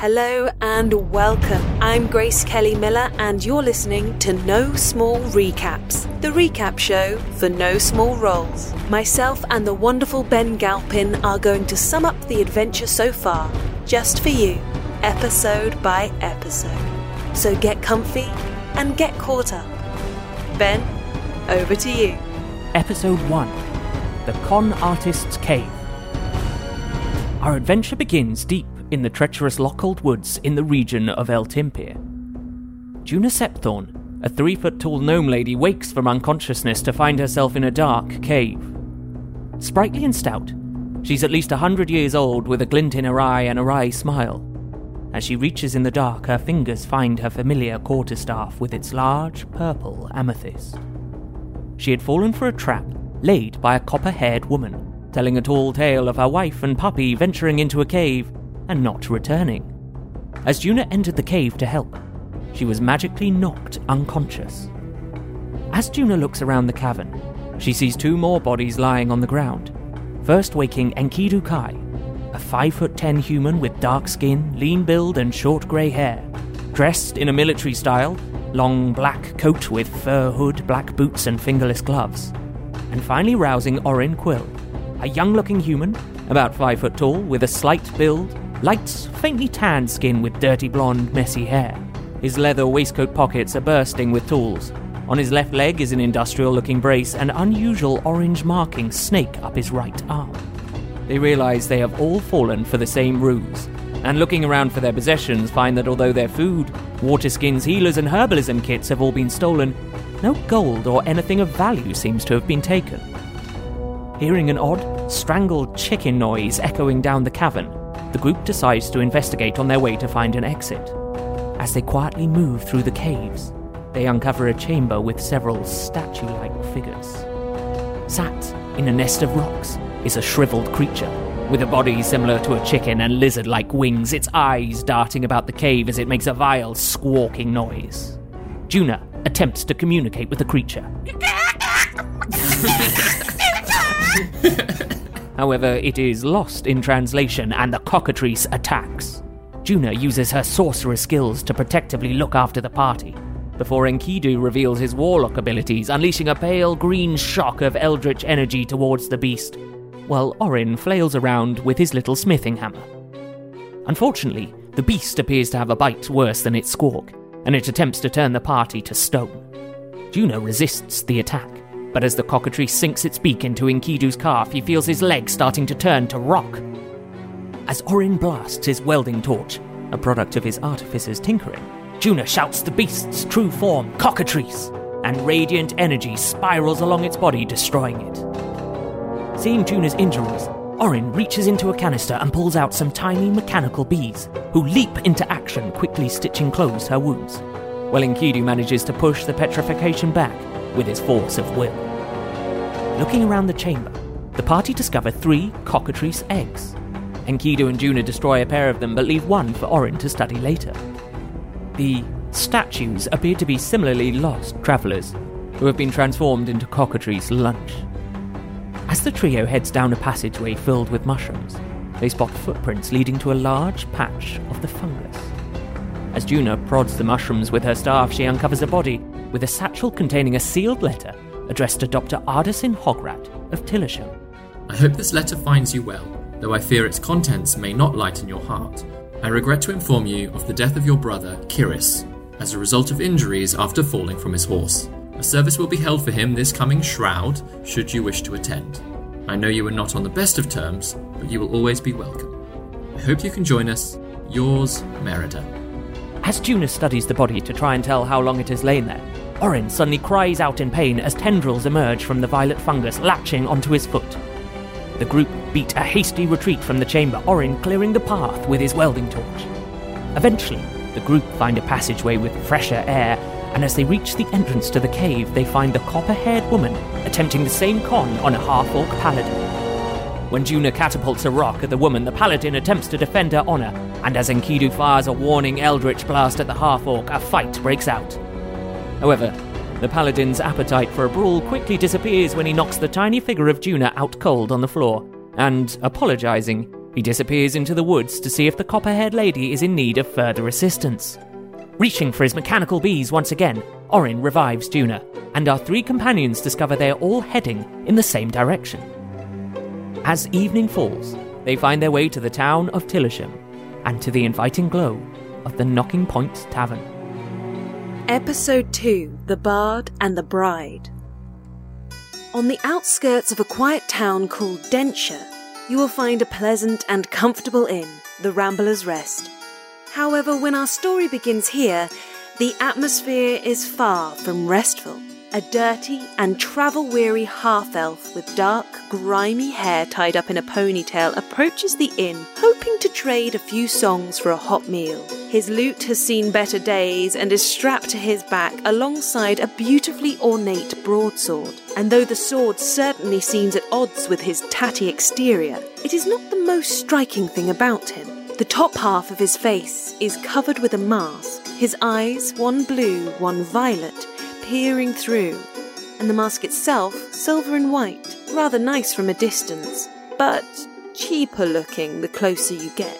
Hello and welcome. I'm Grace Kelly Miller, and you're listening to No Small Recaps, the recap show for no small rolls. Myself and the wonderful Ben Galpin are going to sum up the adventure so far, just for you, episode by episode. So get comfy and get caught up. Ben, over to you. Episode 1 The Con Artist's Cave. Our adventure begins deep in the treacherous Lockhold Woods in the region of El Timpir. Juna Septhorn, a three foot tall gnome lady, wakes from unconsciousness to find herself in a dark cave. Sprightly and stout, she's at least a hundred years old with a glint in her eye and a wry smile. As she reaches in the dark, her fingers find her familiar quarterstaff with its large purple amethyst. She had fallen for a trap laid by a copper haired woman, telling a tall tale of her wife and puppy venturing into a cave and not returning. As Juna entered the cave to help, she was magically knocked unconscious. As Juna looks around the cavern, she sees two more bodies lying on the ground. First waking Enkidu Kai, a 5 foot 10 human with dark skin, lean build, and short grey hair, dressed in a military style, long black coat with fur hood, black boots, and fingerless gloves. And finally rousing Orin Quill, a young looking human, about 5 foot tall, with a slight build, light, faintly tanned skin with dirty blonde, messy hair. His leather waistcoat pockets are bursting with tools. On his left leg is an industrial looking brace and unusual orange marking snake up his right arm. They realize they have all fallen for the same ruse, and looking around for their possessions, find that although their food, water skins, healers, and herbalism kits have all been stolen, no gold or anything of value seems to have been taken. Hearing an odd, strangled chicken noise echoing down the cavern, the group decides to investigate on their way to find an exit. As they quietly move through the caves, they uncover a chamber with several statue like figures. Sat in a nest of rocks is a shriveled creature with a body similar to a chicken and lizard like wings, its eyes darting about the cave as it makes a vile, squawking noise. Juna attempts to communicate with the creature. However, it is lost in translation and the cockatrice attacks. Juna uses her sorcerer skills to protectively look after the party, before Enkidu reveals his warlock abilities, unleashing a pale green shock of eldritch energy towards the beast, while Orin flails around with his little smithing hammer. Unfortunately, the beast appears to have a bite worse than its squawk, and it attempts to turn the party to stone. Juna resists the attack, but as the cockatrice sinks its beak into Enkidu's calf, he feels his leg starting to turn to rock. As Orin blasts his welding torch, a product of his artificer's tinkering, Juna shouts the beast's true form, cockatrice, and radiant energy spirals along its body, destroying it. Seeing Juna's injuries, Orin reaches into a canister and pulls out some tiny mechanical bees, who leap into action, quickly stitching close her wounds. While Enkidu manages to push the petrification back with his force of will. Looking around the chamber, the party discover three cockatrice eggs. Enkidu and Juna destroy a pair of them but leave one for Orin to study later. The statues appear to be similarly lost travellers who have been transformed into cockatrice lunch. As the trio heads down a passageway filled with mushrooms, they spot footprints leading to a large patch of the fungus. As Juna prods the mushrooms with her staff, she uncovers a body with a satchel containing a sealed letter addressed to Dr. Ardasin Hograd of Tillisham. I hope this letter finds you well. though I fear its contents may not lighten your heart. I regret to inform you of the death of your brother, Kiris, as a result of injuries after falling from his horse. A service will be held for him this coming Shroud, should you wish to attend. I know you are not on the best of terms, but you will always be welcome. I hope you can join us. Yours, Merida. As Juna studies the body to try and tell how long it has lain there, Orin suddenly cries out in pain as tendrils emerge from the violet fungus latching onto his foot. The group beat a hasty retreat from the chamber, Orin clearing the path with his welding torch. Eventually, the group find a passageway with fresher air, and as they reach the entrance to the cave, they find the copper haired woman attempting the same con on a half orc paladin. When Juna catapults a rock at the woman, the paladin attempts to defend her honor, and as Enkidu fires a warning eldritch blast at the half orc, a fight breaks out. However, the paladin's appetite for a brawl quickly disappears when he knocks the tiny figure of Juna out cold on the floor, and, apologizing, he disappears into the woods to see if the copper haired lady is in need of further assistance. Reaching for his mechanical bees once again, Orin revives Juna, and our three companions discover they are all heading in the same direction. As evening falls, they find their way to the town of Tillisham and to the inviting glow of the Knocking Point Tavern. Episode 2 The Bard and the Bride. On the outskirts of a quiet town called Denture, you will find a pleasant and comfortable inn, the Rambler's Rest. However, when our story begins here, the atmosphere is far from restful. A dirty and travel weary half elf with dark, grimy hair tied up in a ponytail approaches the inn, hoping to trade a few songs for a hot meal. His lute has seen better days and is strapped to his back alongside a beautifully ornate broadsword. And though the sword certainly seems at odds with his tatty exterior, it is not the most striking thing about him. The top half of his face is covered with a mask, his eyes, one blue, one violet, peering through, and the mask itself silver and white, rather nice from a distance, but cheaper looking the closer you get.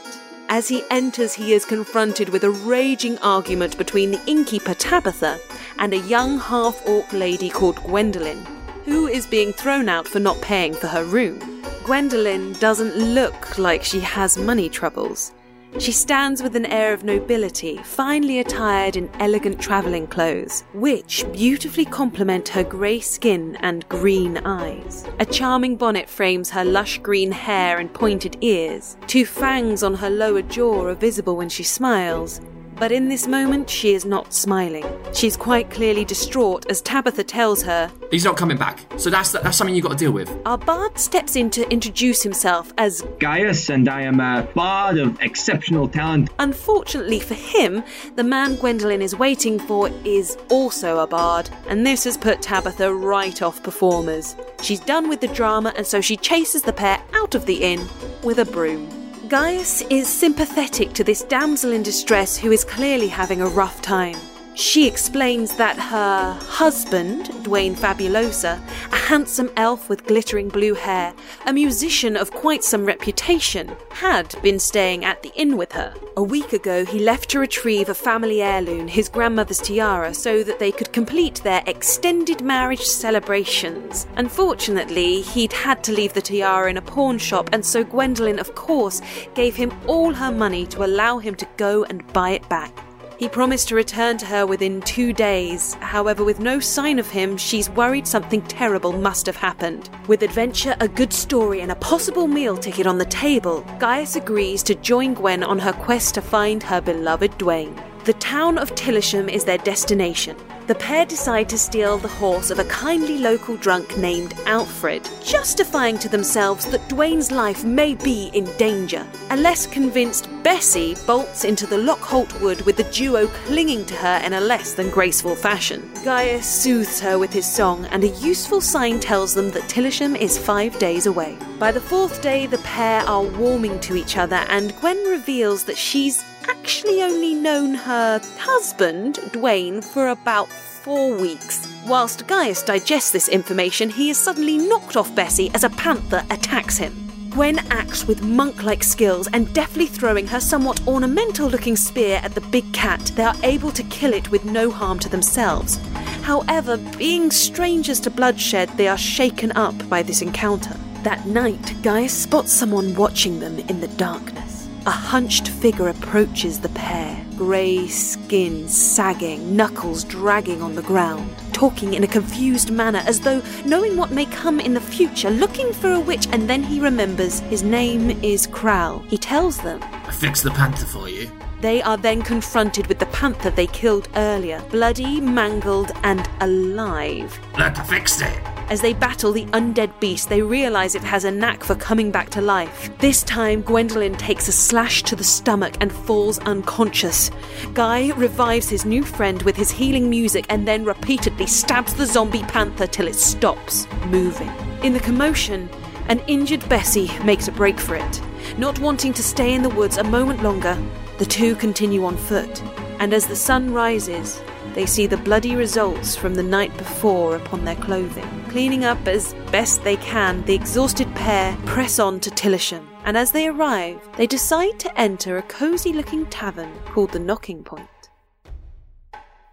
As he enters, he is confronted with a raging argument between the innkeeper Tabitha and a young half orc lady called Gwendolyn, who is being thrown out for not paying for her room. Gwendolyn doesn't look like she has money troubles. She stands with an air of nobility, finely attired in elegant travelling clothes, which beautifully complement her grey skin and green eyes. A charming bonnet frames her lush green hair and pointed ears. Two fangs on her lower jaw are visible when she smiles, but in this moment, she is not smiling. She's quite clearly distraught as Tabitha tells her, He's not coming back, so that's that's something you've got to deal with. Our bard steps in to introduce himself as Gaius, and I am a bard of exceptional talent. Unfortunately for him, the man Gwendolyn is waiting for is also a bard, and this has put Tabitha right off performers. She's done with the drama, and so she chases the pair out of the inn with a broom. Gaius is sympathetic to this damsel in distress who is clearly having a rough time. She explains that her husband, Dwayne Fabulosa, a handsome elf with glittering blue hair, a musician of quite some reputation, had been staying at the inn with her. A week ago, he left to retrieve a family heirloom, his grandmother's tiara, so that they could complete their extended marriage celebrations. Unfortunately, he'd had to leave the tiara in a pawn shop, and so Gwendolyn, of course, gave him all her money to allow him to go and buy it back. He promised to return to her within two days. However, with no sign of him, she's worried something terrible must have happened. With adventure, a good story, and a possible meal ticket on the table, Gaius agrees to join Gwen on her quest to find her beloved Dwayne. The town of Tillisham is their destination. The pair decide to steal the horse of a kindly local drunk named Alfred, justifying to themselves that Dwayne's life may be in danger. A less convinced Bessie bolts into the Lockholt Wood with the duo clinging to her in a less than graceful fashion. Gaius soothes her with his song, and a useful sign tells them that Tillisham is five days away. By the fourth day, the pair are warming to each other, and Gwen reveals that she's actually only known her husband, Dwayne, for about four weeks. Whilst Gaius digests this information, he is suddenly knocked off Bessie as a panther attacks him. Gwen acts with monk like skills and deftly throwing her somewhat ornamental looking spear at the big cat, they are able to kill it with no harm to themselves. However, being strangers to bloodshed, they are shaken up by this encounter. That night, Gaius spots someone watching them in the darkness. A hunched figure approaches the pair, grey skin sagging, knuckles dragging on the ground, talking in a confused manner as though knowing what may come in the future, looking for a witch, and then he remembers his name is Kral. He tells them, I fixed the panther for you. They are then confronted with the panther they killed earlier, bloody, mangled, and alive. Look, I fixed it. As they battle the undead beast, they realize it has a knack for coming back to life. This time, Gwendolyn takes a slash to the stomach and falls unconscious. Guy revives his new friend with his healing music and then repeatedly stabs the zombie panther till it stops moving. In the commotion, an injured Bessie makes a break for it. Not wanting to stay in the woods a moment longer, the two continue on foot, and as the sun rises, they see the bloody results from the night before upon their clothing. Cleaning up as best they can, the exhausted pair press on to Tillisham, and as they arrive, they decide to enter a cosy looking tavern called the Knocking Point.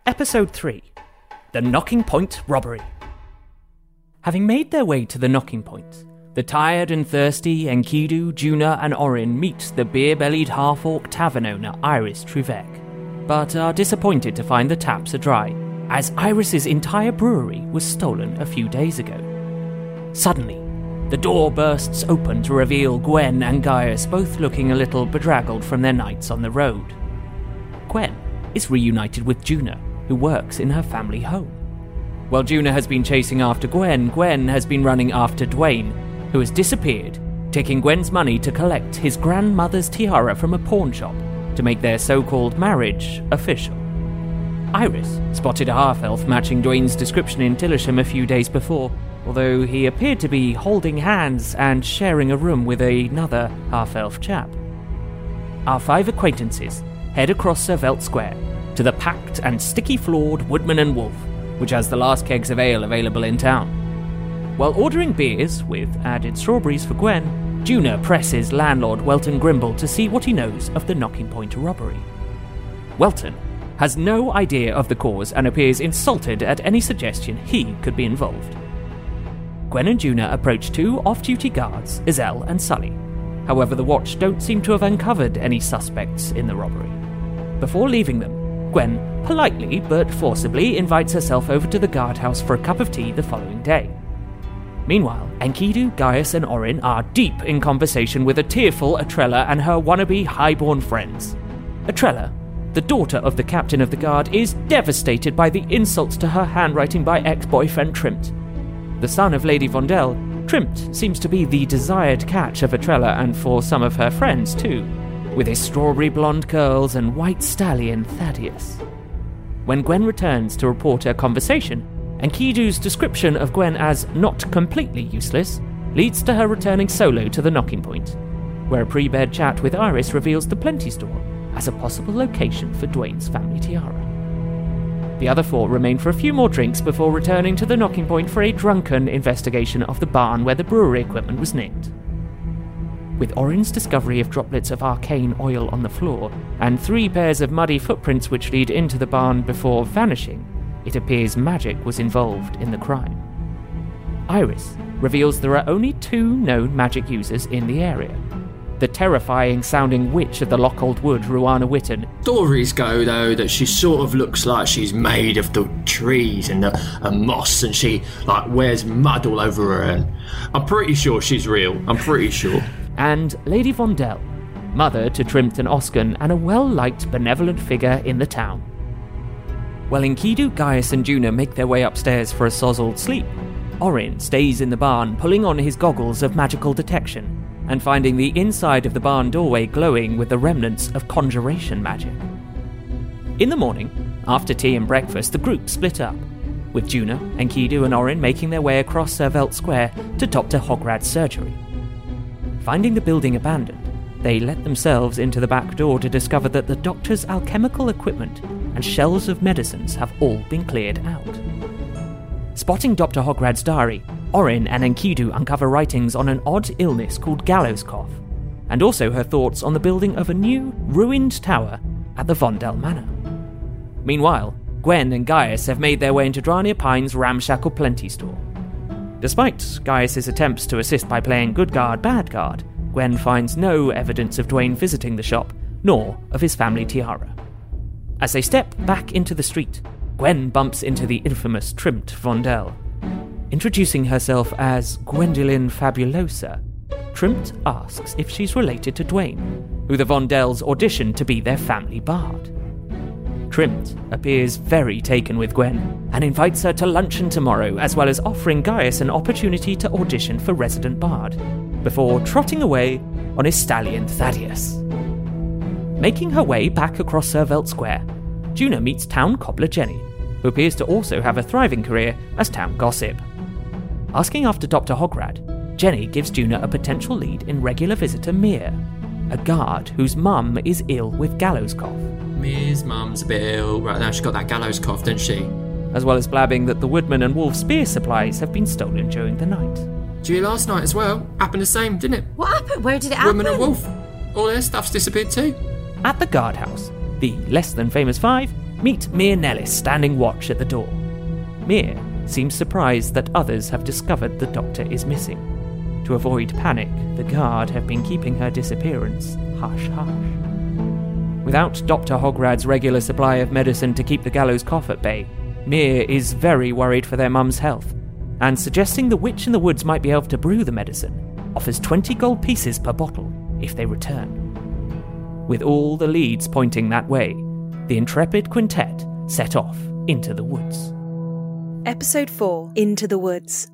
Episode 3 The Knocking Point Robbery. Having made their way to the Knocking Point, the tired and thirsty Enkidu, Juna, and Orin meet the beer bellied half orc tavern owner Iris Truvek, but are disappointed to find the taps are dry, as Iris's entire brewery was stolen a few days ago. Suddenly, the door bursts open to reveal Gwen and Gaius both looking a little bedraggled from their nights on the road. Gwen is reunited with Juna, who works in her family home. While Juna has been chasing after Gwen, Gwen has been running after Dwayne, who has disappeared, taking Gwen's money to collect his grandmother's tiara from a pawn shop to make their so called marriage official. Iris spotted a half elf matching Dwayne's description in Tillisham a few days before, although he appeared to be holding hands and sharing a room with another half elf chap. Our five acquaintances head across Servelt Square to the packed and sticky floored Woodman and Wolf, which has the last kegs of ale available in town. While ordering beers, with added strawberries for Gwen, Juna presses landlord Welton Grimble to see what he knows of the Knocking Point robbery. Welton has no idea of the cause and appears insulted at any suggestion he could be involved. Gwen and Juna approach two off duty guards, Izelle and Sully. However, the watch don't seem to have uncovered any suspects in the robbery. Before leaving them, Gwen politely but forcibly invites herself over to the guardhouse for a cup of tea the following day. Meanwhile, Enkidu, Gaius, and Orin are deep in conversation with a tearful Atrella and her wannabe highborn friends. Atrella, the daughter of the captain of the guard, is devastated by the insults to her handwriting by ex boyfriend Trimt. The son of Lady Vondel, Trimt seems to be the desired catch of Atrella and for some of her friends too, with his strawberry blonde curls and white stallion Thaddeus. When Gwen returns to report her conversation, Enkidu's description of Gwen as not completely useless leads to her returning solo to the knocking point, where a pre bed chat with Iris reveals the Plenty Store as a possible location for Dwayne's family tiara. The other four remain for a few more drinks before returning to the knocking point for a drunken investigation of the barn where the brewery equipment was nicked. With Orin's discovery of droplets of arcane oil on the floor and three pairs of muddy footprints which lead into the barn before vanishing, it appears magic was involved in the crime. Iris reveals there are only two known magic users in the area the terrifying sounding witch of the Lockhold Wood, Ruana Witten, Stories go though that she sort of looks like she's made of the trees and the and moss, and she like wears mud all over her. And I'm pretty sure she's real. I'm pretty sure. and Lady Vondel, mother to Trimt and Oscan and a well liked, benevolent figure in the town. While Enkidu, Gaius, and Juna make their way upstairs for a sozzled sleep, Orin stays in the barn, pulling on his goggles of magical detection and finding the inside of the barn doorway glowing with the remnants of conjuration magic. In the morning, after tea and breakfast, the group split up, with Juna, Enkidu, and Orin making their way across Servelt Square to Dr. Hograd's surgery. Finding the building abandoned, they let themselves into the back door to discover that the doctor's alchemical equipment and shelves of medicines have all been cleared out. Spotting Dr. Hograd's diary, Orin and Enkidu uncover writings on an odd illness called gallows cough, and also her thoughts on the building of a new, ruined tower at the Vondel Manor. Meanwhile, Gwen and Gaius have made their way into Drania Pine's ramshackle plenty store. Despite Gaius's attempts to assist by playing good guard, bad guard, Gwen finds no evidence of Dwayne visiting the shop, nor of his family tiara. As they step back into the street, Gwen bumps into the infamous Trimt Vondel. Introducing herself as Gwendolyn Fabulosa, Trimt asks if she's related to Dwayne, who the Vondels auditioned to be their family bard. Trimt appears very taken with Gwen and invites her to luncheon tomorrow, as well as offering Gaius an opportunity to audition for Resident Bard, before trotting away on his stallion Thaddeus. Making her way back across Servelt Square, Juna meets town cobbler Jenny, who appears to also have a thriving career as town gossip. Asking after Dr. Hograd, Jenny gives Juna a potential lead in regular visitor Mir, a guard whose mum is ill with gallows cough. Mir's mum's a bit ill right now. She's got that gallows cough, doesn't she? as well as blabbing that the Woodman and Wolf spear supplies have been stolen during the night. Did you last night as well? Happened the same, didn't it? What happened? Where did it happen? Woman and Wolf. All their stuff's disappeared too. At the guardhouse, the less than famous five meet Mir Nellis standing watch at the door. Mir seems surprised that others have discovered the doctor is missing. To avoid panic, the guard have been keeping her disappearance hush hush. Without Dr. Hograd's regular supply of medicine to keep the gallows cough at bay, Mir is very worried for their mum's health, and suggesting the witch in the woods might be able to brew the medicine, offers 20 gold pieces per bottle if they return. With all the leads pointing that way, the intrepid quintet set off into the woods. Episode 4 Into the Woods.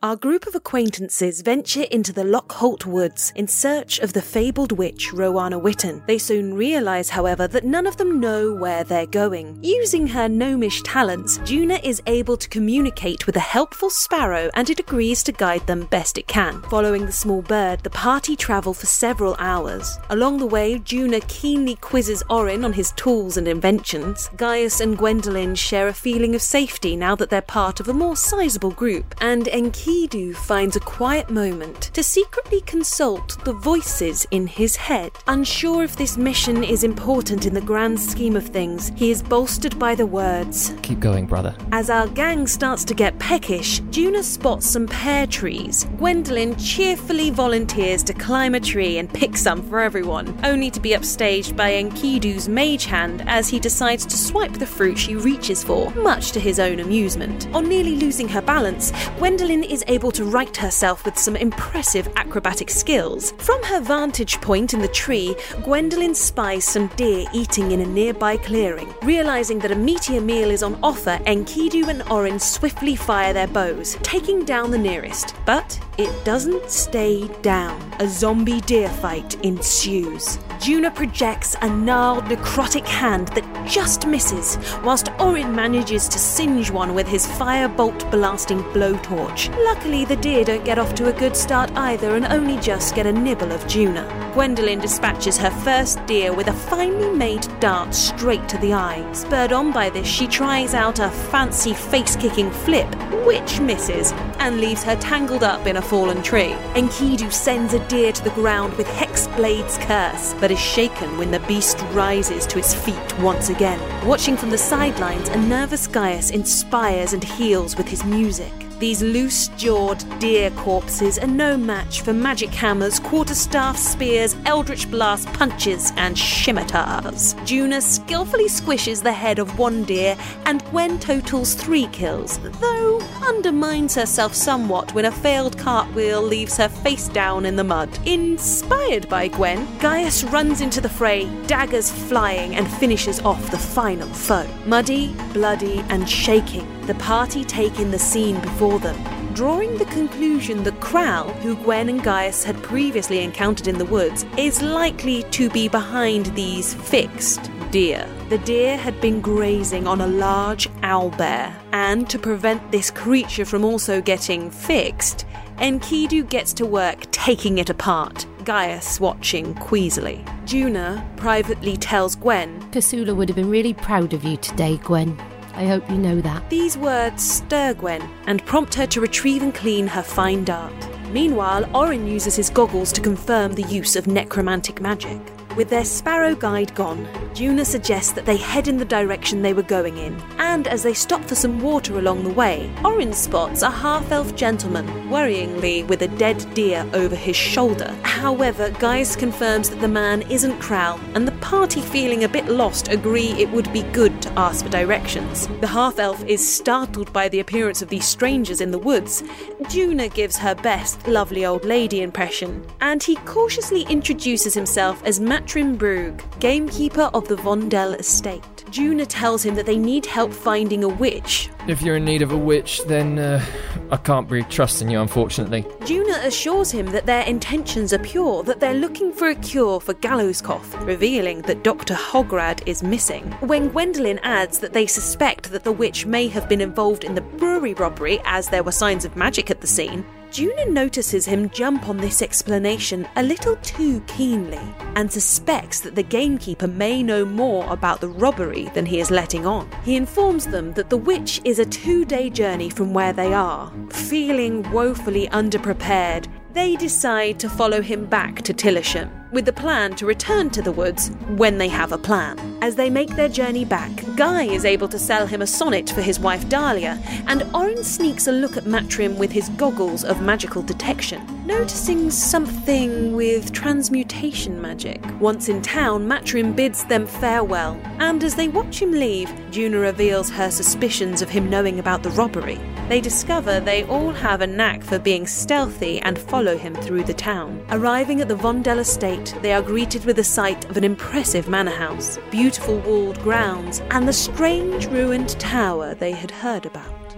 Our group of acquaintances venture into the Lockholt Woods in search of the fabled witch Rowana Witten. They soon realise, however, that none of them know where they're going. Using her gnomish talents, Juna is able to communicate with a helpful sparrow and it agrees to guide them best it can. Following the small bird, the party travel for several hours. Along the way, Juna keenly quizzes Orin on his tools and inventions. Gaius and Gwendolyn share a feeling of safety now that they're part of a more sizable group, and Enkidu finds a quiet moment to secretly consult the voices in his head. Unsure if this mission is important in the grand scheme of things, he is bolstered by the words. Keep going, brother. As our gang starts to get peckish, Juna spots some pear trees. Gwendolyn cheerfully volunteers to climb a tree and pick some for everyone, only to be upstaged by Enkidu's mage hand as he decides to swipe the fruit she reaches for, much to his own amusement. On nearly losing her balance, Gwendolyn is able to right herself with some impressive acrobatic skills. From her vantage point in the tree, Gwendolyn spies some deer eating in a nearby clearing. Realizing that a meteor meal is on offer, Enkidu and Orin swiftly fire their bows, taking down the nearest. But it doesn't stay down. A zombie deer fight ensues. Juna projects a gnarled, necrotic hand that just misses, whilst Orin manages to singe one with his firebolt blasting blowtorch. Luckily, the deer don't get off to a good start either and only just get a nibble of Juna. Gwendolyn dispatches her first deer with a finely made dart straight to the eye. Spurred on by this, she tries out a fancy face kicking flip, which misses, and leaves her tangled up in a fallen tree. Enkidu sends a deer to the ground with Hexblade's curse, but is shaken when the beast rises to its feet once again. Watching from the sidelines, a nervous Gaius inspires and heals with his music. These loose jawed deer corpses are no match for magic hammers, quarterstaff spears, eldritch blast punches, and scimitars. Juna skillfully squishes the head of one deer, and Gwen totals three kills, though undermines herself somewhat when a failed cartwheel leaves her face down in the mud. Inspired by Gwen, Gaius runs into the fray, daggers flying, and finishes off the final foe. Muddy, bloody, and shaking, the party take in the scene before them, drawing the conclusion that Kral, who Gwen and Gaius had previously encountered in the woods, is likely to be behind these fixed deer. The deer had been grazing on a large owlbear, and to prevent this creature from also getting fixed, Enkidu gets to work taking it apart. Gaius watching queasily. Juna privately tells Gwen Kasula would have been really proud of you today, Gwen. I hope you know that. These words stir Gwen and prompt her to retrieve and clean her fine dart. Meanwhile, Orin uses his goggles to confirm the use of necromantic magic. With their sparrow guide gone, Juna suggests that they head in the direction they were going in, and as they stop for some water along the way, Orin spots a half elf gentleman, worryingly with a dead deer over his shoulder. However, Gaius confirms that the man isn't Kral, and the party, feeling a bit lost, agree it would be good to ask for directions. The half elf is startled by the appearance of these strangers in the woods. Juna gives her best lovely old lady impression, and he cautiously introduces himself as Matrim Brug, gamekeeper of the Vondel estate. Juna tells him that they need help finding a witch. If you're in need of a witch, then uh, I can't breathe trust in you, unfortunately. Juna assures him that their intentions are pure, that they're looking for a cure for gallows cough, revealing that Dr. Hograd is missing. When Gwendolyn adds that they suspect that the witch may have been involved in the brewery robbery as there were signs of magic at the scene, Juna notices him jump on this explanation a little too keenly and suspects that the gamekeeper may know more about the robbery than he is letting on. He informs them that the witch is a two day journey from where they are. Feeling woefully underprepared, they decide to follow him back to Tillisham, with the plan to return to the woods when they have a plan. As they make their journey back, Guy is able to sell him a sonnet for his wife Dahlia, and Orin sneaks a look at Matrim with his goggles of magical detection, noticing something with transmutation magic. Once in town, Matrim bids them farewell, and as they watch him leave, Juna reveals her suspicions of him knowing about the robbery. They discover they all have a knack for being stealthy and follow him through the town. Arriving at the Vondel estate, they are greeted with the sight of an impressive manor house, beautiful walled grounds, and the strange ruined tower they had heard about.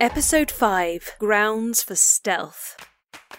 Episode 5 Grounds for Stealth.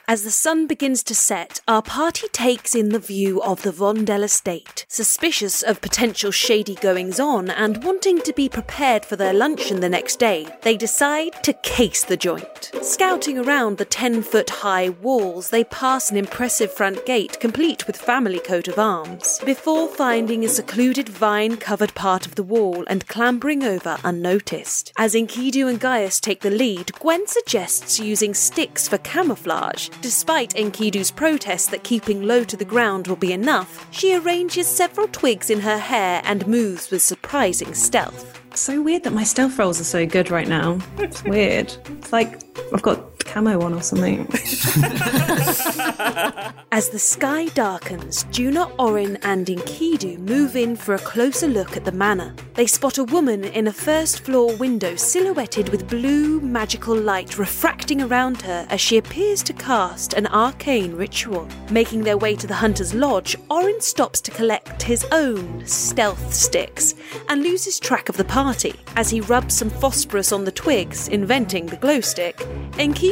As the sun begins to set, our party takes in the view of the Vondel estate. Suspicious of potential shady goings on and wanting to be prepared for their luncheon the next day, they decide to case the joint. Scouting around the 10 foot high walls, they pass an impressive front gate complete with family coat of arms, before finding a secluded vine covered part of the wall and clambering over unnoticed. As Enkidu and Gaius take the lead, Gwen suggests using sticks for camouflage. Despite Enkidu's protest that keeping low to the ground will be enough, she arranges several twigs in her hair and moves with surprising stealth. So weird that my stealth rolls are so good right now. It's weird. It's like I've got camo on or something. As the sky darkens, Juna, Orin, and Enkidu move in for a closer look at the manor. They spot a woman in a first floor window silhouetted with blue magical light refracting around her as she appears to cast an arcane ritual. Making their way to the hunter's lodge, Orin stops to collect his own stealth sticks and loses track of the party. As he rubs some phosphorus on the twigs, inventing the glow stick,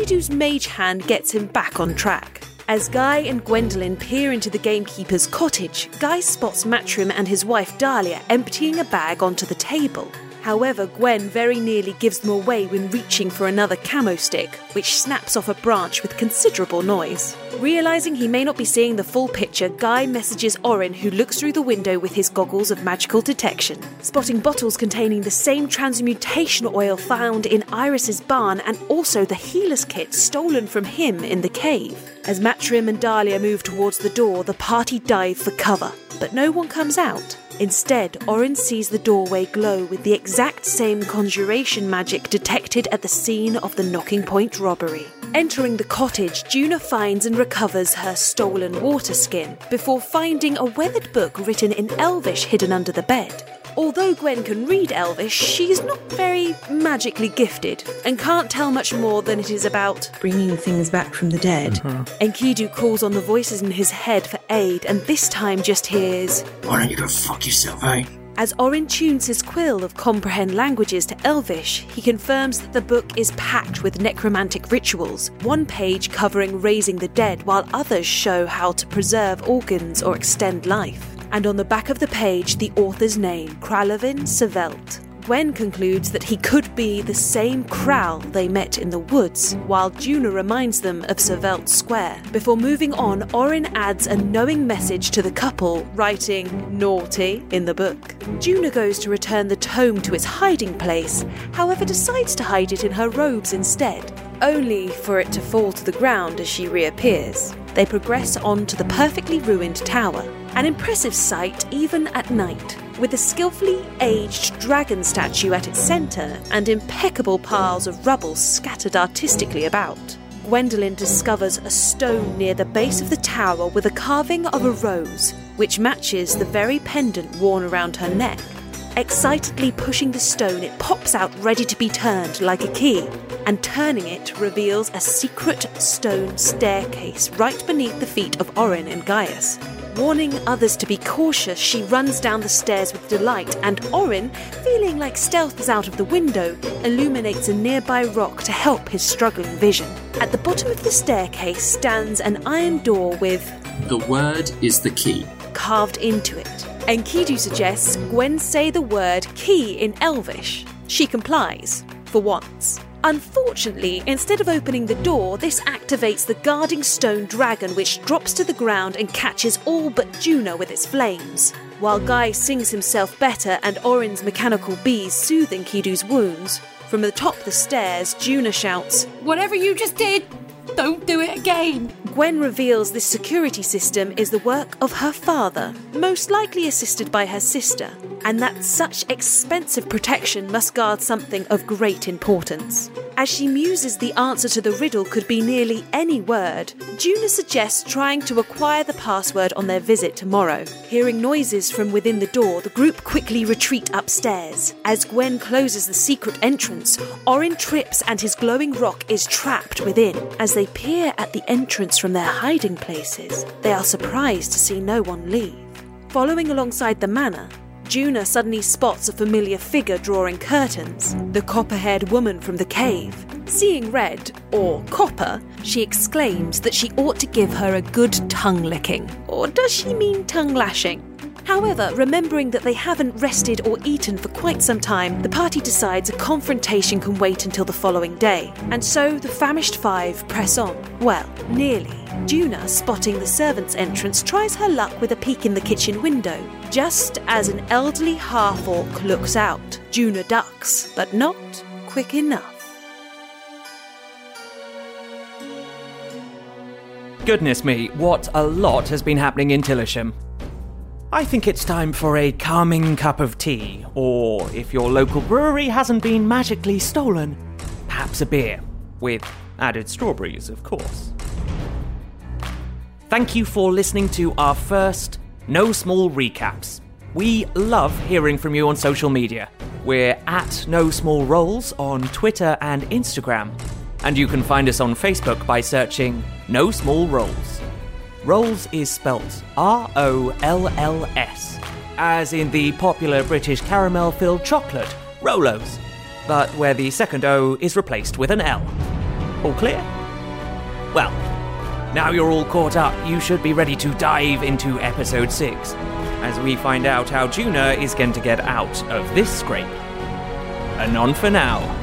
Enkidu's mage hand gets him back on track. As Guy and Gwendolyn peer into the gamekeeper's cottage, Guy spots Matrim and his wife Dahlia emptying a bag onto the table. However, Gwen very nearly gives them away when reaching for another camo stick, which snaps off a branch with considerable noise. Realizing he may not be seeing the full picture, Guy messages Orin, who looks through the window with his goggles of magical detection, spotting bottles containing the same transmutation oil found in Iris's barn and also the healer's kit stolen from him in the cave. As Matrim and Dahlia move towards the door, the party dive for cover, but no one comes out. Instead, Orin sees the doorway glow with the exact same conjuration magic detected at the scene of the Knocking Point robbery. Entering the cottage, Juna finds and recovers her stolen water skin before finding a weathered book written in Elvish hidden under the bed. Although Gwen can read Elvish, she's not very magically gifted and can't tell much more than it is about Bringing things back from the dead. Enkidu calls on the voices in his head for aid and this time just hears Why don't you go fuck yourself, eh? As Orin tunes his quill of comprehend languages to Elvish, he confirms that the book is packed with necromantic rituals, one page covering raising the dead, while others show how to preserve organs or extend life. And on the back of the page, the author's name, Kralovin Sevelt. Gwen concludes that he could be the same Kral they met in the woods, while Juna reminds them of Sevelt Square. Before moving on, Orin adds a knowing message to the couple, writing naughty in the book. Juna goes to return the tome to its hiding place, however, decides to hide it in her robes instead, only for it to fall to the ground as she reappears. They progress on to the perfectly ruined tower. An impressive sight even at night, with a skillfully aged dragon statue at its centre and impeccable piles of rubble scattered artistically about. Gwendolyn discovers a stone near the base of the tower with a carving of a rose, which matches the very pendant worn around her neck. Excitedly pushing the stone, it pops out ready to be turned like a key, and turning it reveals a secret stone staircase right beneath the feet of Orin and Gaius. Warning others to be cautious, she runs down the stairs with delight, and Orin, feeling like stealth is out of the window, illuminates a nearby rock to help his struggling vision. At the bottom of the staircase stands an iron door with The word is the key. carved into it. Enkidu suggests Gwen say the word key in Elvish. She complies, for once. Unfortunately, instead of opening the door, this activates the guarding stone dragon, which drops to the ground and catches all but Juna with its flames. While Guy sings himself better and Orin's mechanical bees soothe Enkidu's wounds, from the top of the stairs, Juna shouts, Whatever you just did, don't do it again. Gwen reveals this security system is the work of her father, most likely assisted by her sister, and that such expensive protection must guard something of great importance. As she muses the answer to the riddle could be nearly any word, Juna suggests trying to acquire the password on their visit tomorrow. Hearing noises from within the door, the group quickly retreat upstairs. As Gwen closes the secret entrance, Orin trips and his glowing rock is trapped within. As they peer at the entrance from their hiding places, they are surprised to see no one leave. Following alongside the manor, Juna suddenly spots a familiar figure drawing curtains, the copper haired woman from the cave. Seeing red, or copper, she exclaims that she ought to give her a good tongue licking. Or does she mean tongue lashing? However, remembering that they haven't rested or eaten for quite some time, the party decides a confrontation can wait until the following day. And so the famished five press on. Well, nearly. Juna, spotting the servants' entrance, tries her luck with a peek in the kitchen window. Just as an elderly half orc looks out, Juna ducks, but not quick enough. Goodness me, what a lot has been happening in Tillisham. I think it's time for a calming cup of tea, or if your local brewery hasn't been magically stolen, perhaps a beer, with added strawberries, of course. Thank you for listening to our first No Small Recaps. We love hearing from you on social media. We're at No Small Rolls on Twitter and Instagram, and you can find us on Facebook by searching No Small Rolls. Rolls is spelt R O L L S, as in the popular British caramel filled chocolate, Rolos, but where the second O is replaced with an L. All clear? Well, now you're all caught up, you should be ready to dive into episode 6 as we find out how Juna is going to get out of this scrape. Anon for now.